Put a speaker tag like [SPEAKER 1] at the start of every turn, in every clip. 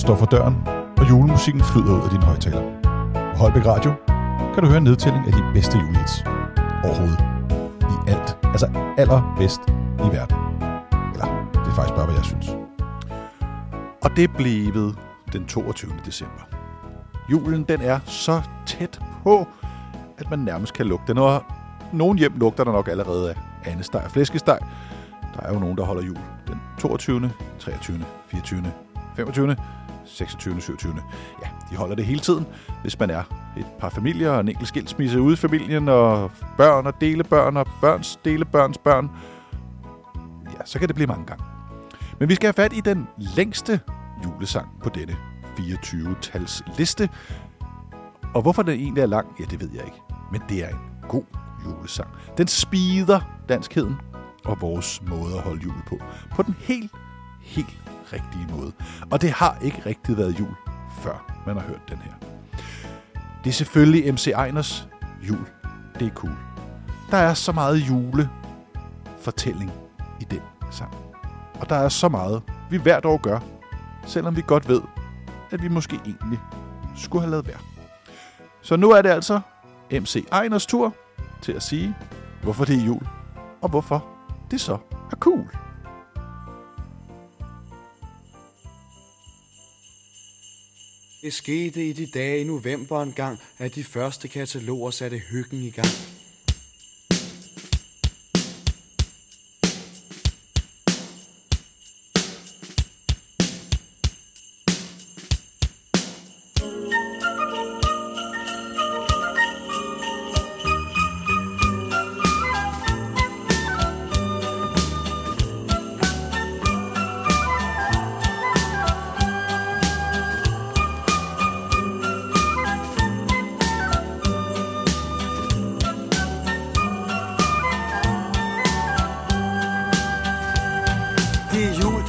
[SPEAKER 1] står for døren, og julemusikken flyder ud af din højtaler. På Holbæk Radio kan du høre en nedtælling af de bedste julehits overhovedet. I alt. Altså allerbedst i verden. Eller, det er faktisk bare, hvad jeg synes. Og det blev blevet den 22. december. Julen, den er så tæt på, at man nærmest kan lugte den. Og nogen hjem lugter der nok allerede af andesteg og flæskesteg. Der er jo nogen, der holder jul den 22., 23., 24., 25., 26., 27. Ja, de holder det hele tiden. Hvis man er et par familier og en enkelt skilsmisse ude i familien, og børn og delebørn og børns delebørns børn, ja, så kan det blive mange gange. Men vi skal have fat i den længste julesang på denne 24-tals liste. Og hvorfor den egentlig er lang, ja, det ved jeg ikke. Men det er en god julesang. Den spider danskheden og vores måde at holde jul på. På den helt, helt rigtige måde. Og det har ikke rigtig været jul, før man har hørt den her. Det er selvfølgelig MC Einers jul. Det er cool. Der er så meget julefortælling i den sang. Og der er så meget, vi hvert år gør, selvom vi godt ved, at vi måske egentlig skulle have lavet være. Så nu er det altså MC Einers tur til at sige, hvorfor det er jul, og hvorfor det så er cool.
[SPEAKER 2] Det skete i de dage i november engang, at de første kataloger satte hyggen i gang.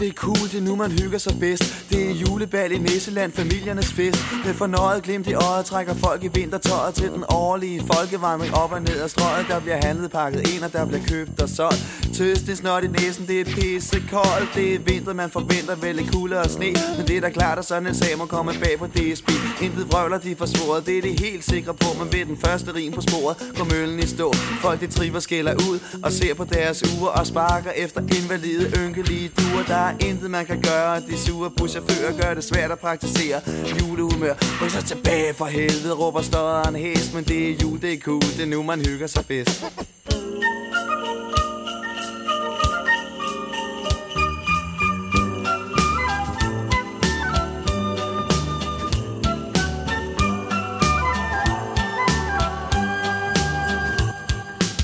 [SPEAKER 2] Det er det cool, det er nu man hygger sig bedst. Det er julebal i Nisseland, familiernes fest. Med fornøjet glimt i øjet trækker folk i vintertøjet Til den årlige folkevandring op og ned ad strøget. Der bliver handlet pakket ind, og der bliver købt og solgt. Tøst, det snot i næsen, det er pisse koldt Det er vinter, man forventer vel lidt kulde og sne. Men det er da klart, at sådan en sag må komme bag på DSB Intet vrøvler, de får svoret, det er det helt sikre på Men ved den første rim på sporet. Går møllen i stå. Folk de triver skælder ud og ser på deres uger Og sparker efter invalide, ynkelige duer. Der er intet man kan gøre, de sure buschauffører gør det svært at praktisere julehumør. Ryk så tilbage for helvede, råber støderen hæs. Men det er jul, det er cool, det er nu man hygger sig bedst.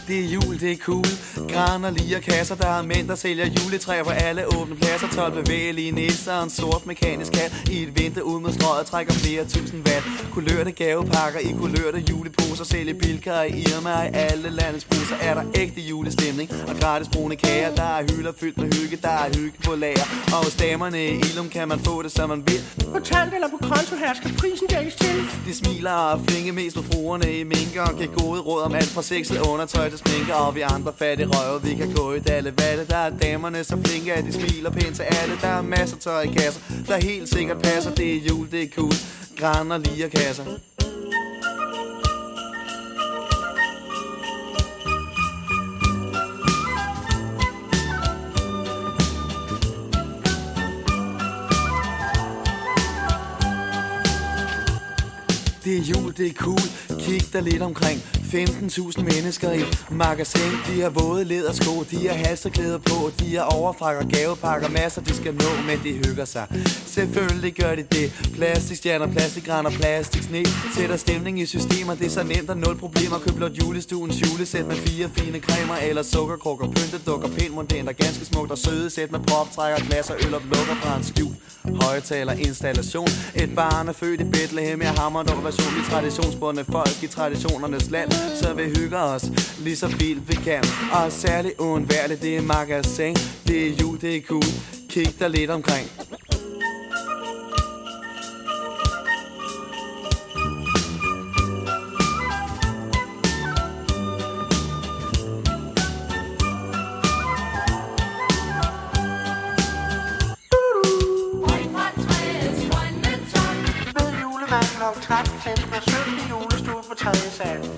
[SPEAKER 2] Det er jul, det er cool. Graner, lige kasser, der er mænd, der sælger juletræer på alle åbne pladser. 12 bevægelige nisser og en sort mekanisk kat I et vinter ud med strøget trækker flere tusind watt. Kulørte gavepakker i kulørte juleposer. Sælger bilker i Irma og i alle landets busser Er der ægte julestemning. Og gratis brune kager Der er hylder fyldt med hygge, der er hygge på lager. Og hos damerne i Ilum kan man få det, som man vil.
[SPEAKER 3] Kontant eller på konto her skal prisen dækkes til.
[SPEAKER 2] De smiler og flinke mest på fruerne i minker. Og giver gode råd om alt fra sexet undertøj til sminker og vi andre fattige røve, vi kan gå i dalle valle Der er damerne så flinke, at de smiler pænt til alle Der er masser tøj i kasser, der helt sikkert passer Det er jul, det er cool, graner lige kasser Det er jul, det er cool. Kig dig lidt omkring. 15.000 mennesker i magasin. De har våde ledersko, de har halserklæder på. De har overfrakker, gavepakker, masser de skal nå, men de hygger sig. Selvfølgelig gør de det. Plastikstjerner, plastikgran plastik sne Sætter stemning i systemer, det er så nemt og nul problemer. Køb blot julestuens julesæt med fire fine cremer eller sukkerkrukker. Pyntet dukker pænt og ganske smukt og søde sæt med proptrækker, glas og øl og lukker fra en skjul. Højtaler installation. Et barn er født i Bethlehem, jeg hammer en version i traditionsbundne folk i traditionernes land. Så vi hygger os lige så vildt vi kan. Og særligt uundværligt, det er magasin. Det er jul, det er cool. Kig dig lidt omkring.
[SPEAKER 3] 13.15 og 17 julestue på 3. sal.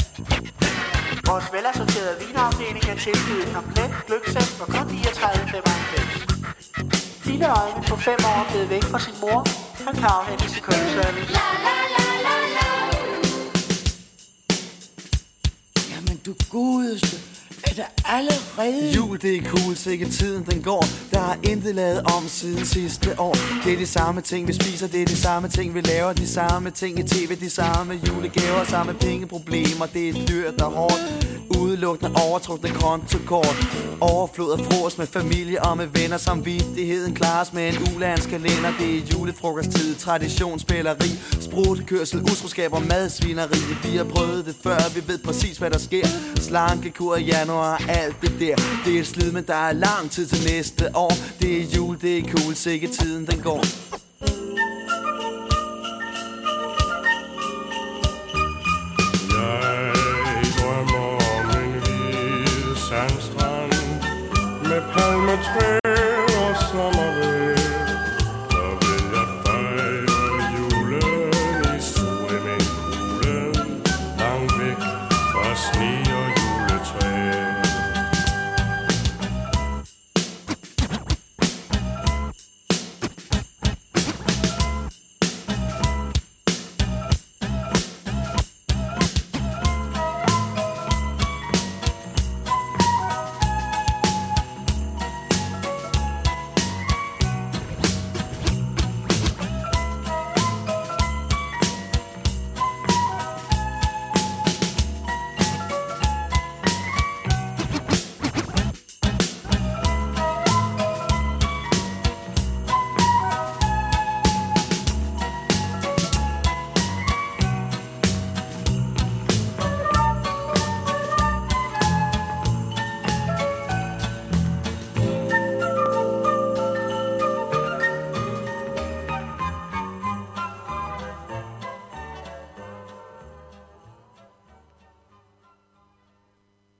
[SPEAKER 3] Vinafdeling er tilbydet komplet gløggsæt for kun 39,95. Dine øjne på 5 år er blevet væk fra sin mor. Han kan afhentes i kundeservice.
[SPEAKER 4] Jamen du godeste, er der allerede...
[SPEAKER 2] Jul, det er cool, sikke tiden den går Der er intet lavet om siden sidste år Det er de samme ting, vi spiser, det er de samme ting, vi laver De samme ting i tv, de samme julegaver Samme pengeproblemer, det er dyrt og hårdt Udelukkende overtrukne kontokort Overflod af frokost med familie og med venner. Samvittigheden klares med en ulandskalender Det er julefrokosttid, traditionsspilleri Sprutkørsel, utroskab og madsvineri. Vi har prøvet det før, vi ved præcis hvad der sker. Slankekur i januar, alt det der. Det er slid, men der er lang tid til næste år. Det er jul, det er cool, sikke tiden den går. between